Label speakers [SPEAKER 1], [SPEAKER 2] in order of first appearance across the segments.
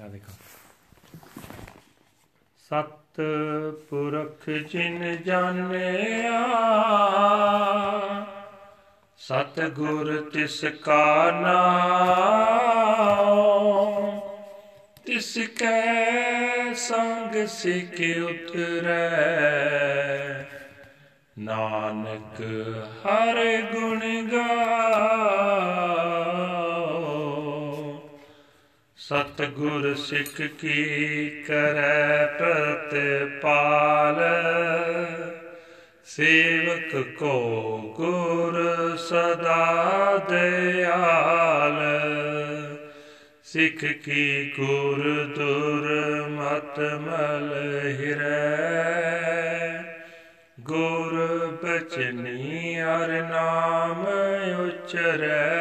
[SPEAKER 1] ਆ ਦੇਖੋ। ਸਤ ਪੁਰਖ ਜਿਨ ਜਾਣਿਆ ਸਤ ਗੁਰ ਤਿਸ ਕਾ ਨਾਮ, ਤਿਸ ਕੈ ਸੰਗ ਸਿਖ ਉਤਰੈ। ਨਾਨਕ ਹਰ ਗੁਣ ਸਤਗੁਰ ਸਿੱਖ ਕੀ ਕਰੈ ਪ੍ਰਤਿਪਾਲ। ਸੇਵਕ ਕੋ ਗੁਰ ਸਦਾ ਦਿਆਲ। ਸਿੱਖ ਕੀ ਗੁਰ ਦੁਰ ਮਤ ਮਲ ਹਿਰੈ। ਗੁਰ ਬਚਨੀ ਅਰ ਨਾਮ ਉਚਰੈ।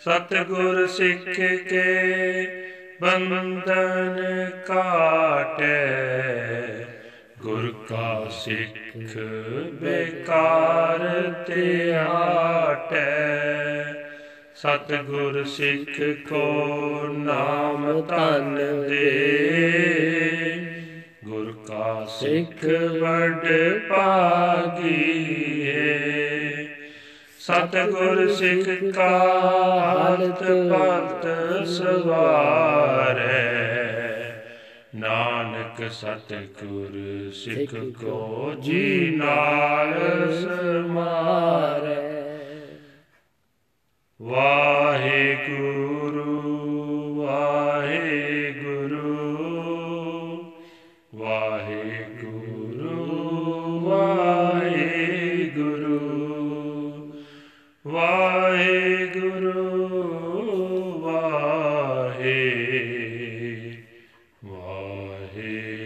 [SPEAKER 1] ਸਤਗੁਰ ਸਿੱਖ ਕੇ ਬੰਧਨ ਕਾਟੈ। ਗੁਰ ਕਾ ਸਿੱਖ ਬੇਕਾਰ ਤੇ ਆਟੈ। ਸਤਗੁਰ ਸਿੱਖ ਕੋ ਨਾਮ ਧਨ ਦੇ। ਗੁਰ ਕਾ ਸਿੱਖ ਵਡ ਭਾਗੀਏ ਸਤਗੁਰ ਸਿੱਖ ਕਾ ਹਾਲਤ ਭਗਤ ਸਵਾਰੈ। ਨਾਨਕ ਸਤਗੁਰ ਸਿੱਖ ਕੋ ਜੀ ਨਾਲ ਸਮਾਰੈ। ਵਾਹਿਗੁਰੂ ਵਾਹਿਗੁਰੂ ਵਾਹਿ ਵਾਹਿ